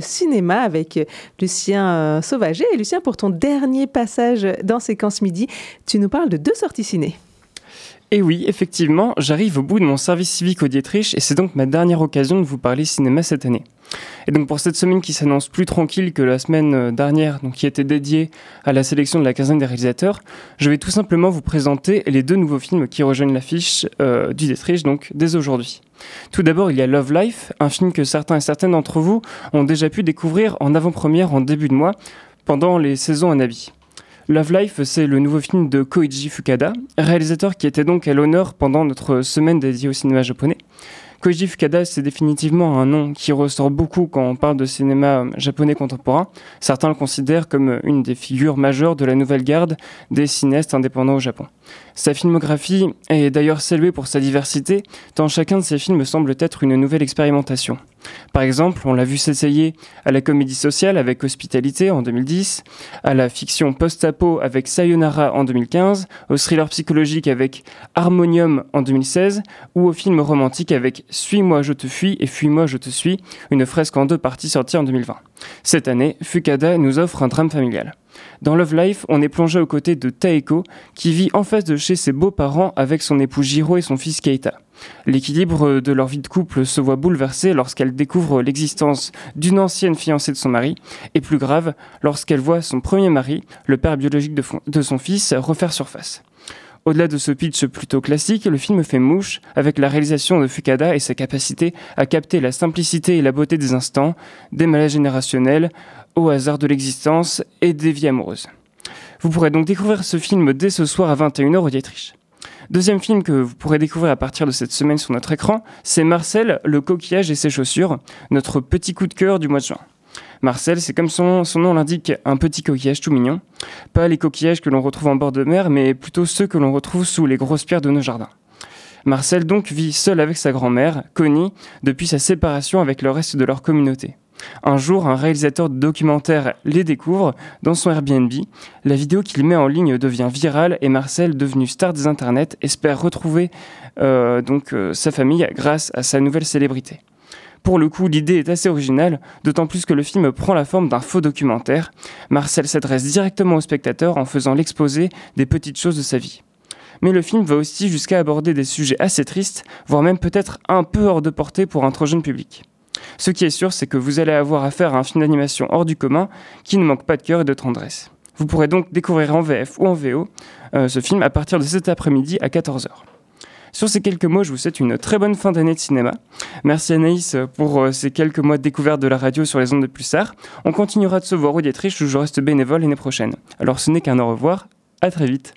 cinéma avec Lucien Sauvager. Et Lucien, pour ton dernier passage dans Séquence Midi, tu nous parles de deux sorties ciné. Et oui, effectivement, j'arrive au bout de mon service civique au Dietrich et c'est donc ma dernière occasion de vous parler cinéma cette année. Et donc pour cette semaine qui s'annonce plus tranquille que la semaine euh, dernière, donc qui était dédiée à la sélection de la quinzaine des réalisateurs, je vais tout simplement vous présenter les deux nouveaux films qui rejoignent l'affiche euh, du Dietrich donc dès aujourd'hui. Tout d'abord, il y a Love Life, un film que certains et certaines d'entre vous ont déjà pu découvrir en avant-première en début de mois pendant les saisons Anabi. Love Life, c'est le nouveau film de Koichi Fukada, réalisateur qui était donc à l'honneur pendant notre semaine dédiée au cinéma japonais. Koji Fukada, c'est définitivement un nom qui ressort beaucoup quand on parle de cinéma japonais contemporain. Certains le considèrent comme une des figures majeures de la nouvelle garde des cinéastes indépendants au Japon. Sa filmographie est d'ailleurs saluée pour sa diversité, tant chacun de ses films semble être une nouvelle expérimentation. Par exemple, on l'a vu s'essayer à la comédie sociale avec Hospitalité en 2010, à la fiction post-apo avec Sayonara en 2015, au thriller psychologique avec Harmonium en 2016, ou au film romantique avec Suis-moi, je te fuis et Fuis-moi, je te suis, une fresque en deux parties sortie en 2020. Cette année, Fukada nous offre un drame familial. Dans Love Life, on est plongé aux côtés de Taeko, qui vit en face de chez ses beaux-parents avec son époux Jiro et son fils Keita. L'équilibre de leur vie de couple se voit bouleversé lorsqu'elle découvre l'existence d'une ancienne fiancée de son mari, et plus grave, lorsqu'elle voit son premier mari, le père biologique de, son fils, refaire surface. Au-delà de ce pitch plutôt classique, le film fait mouche avec la réalisation de Fukada et sa capacité à capter la simplicité et la beauté des instants, des malaises générationnels, au hasard de l'existence et des vies amoureuses. Vous pourrez donc découvrir ce film dès ce soir à 21h au Dietrich. Deuxième film que vous pourrez découvrir à partir de cette semaine sur notre écran, c'est Marcel, le coquillage et ses chaussures, notre petit coup de cœur du mois de juin. Marcel, c'est comme son, nom l'indique, un petit coquillage tout mignon. Pas les coquillages que l'on retrouve en bord de mer, mais plutôt ceux que l'on retrouve sous les grosses pierres de nos jardins. Marcel donc vit seul avec sa grand-mère, Connie, depuis sa séparation avec le reste de leur communauté. Un jour, un réalisateur de documentaire les découvre dans son Airbnb. La vidéo qu'il met en ligne devient virale et Marcel, devenu star des internets, espère retrouver euh, donc euh, sa famille grâce à sa nouvelle célébrité. Pour le coup, l'idée est assez originale, d'autant plus que le film prend la forme d'un faux documentaire. Marcel s'adresse directement au spectateur en faisant l'exposé des petites choses de sa vie. Mais le film va aussi jusqu'à aborder des sujets assez tristes, voire même peut-être un peu hors de portée pour un trop jeune public. Ce qui est sûr, c'est que vous allez avoir affaire à un film d'animation hors du commun qui ne manque pas de cœur et de tendresse. Vous pourrez donc découvrir en VF ou en VO euh, ce film à partir de cet après-midi à 14h. Sur ces quelques mots, je vous souhaite une très bonne fin d'année de cinéma. Merci Anaïs pour euh, ces quelques mois de découverte de la radio sur les ondes de Pulsar. On continuera de se voir au Dietrich où je reste bénévole l'année prochaine. Alors ce n'est qu'un au revoir, à très vite.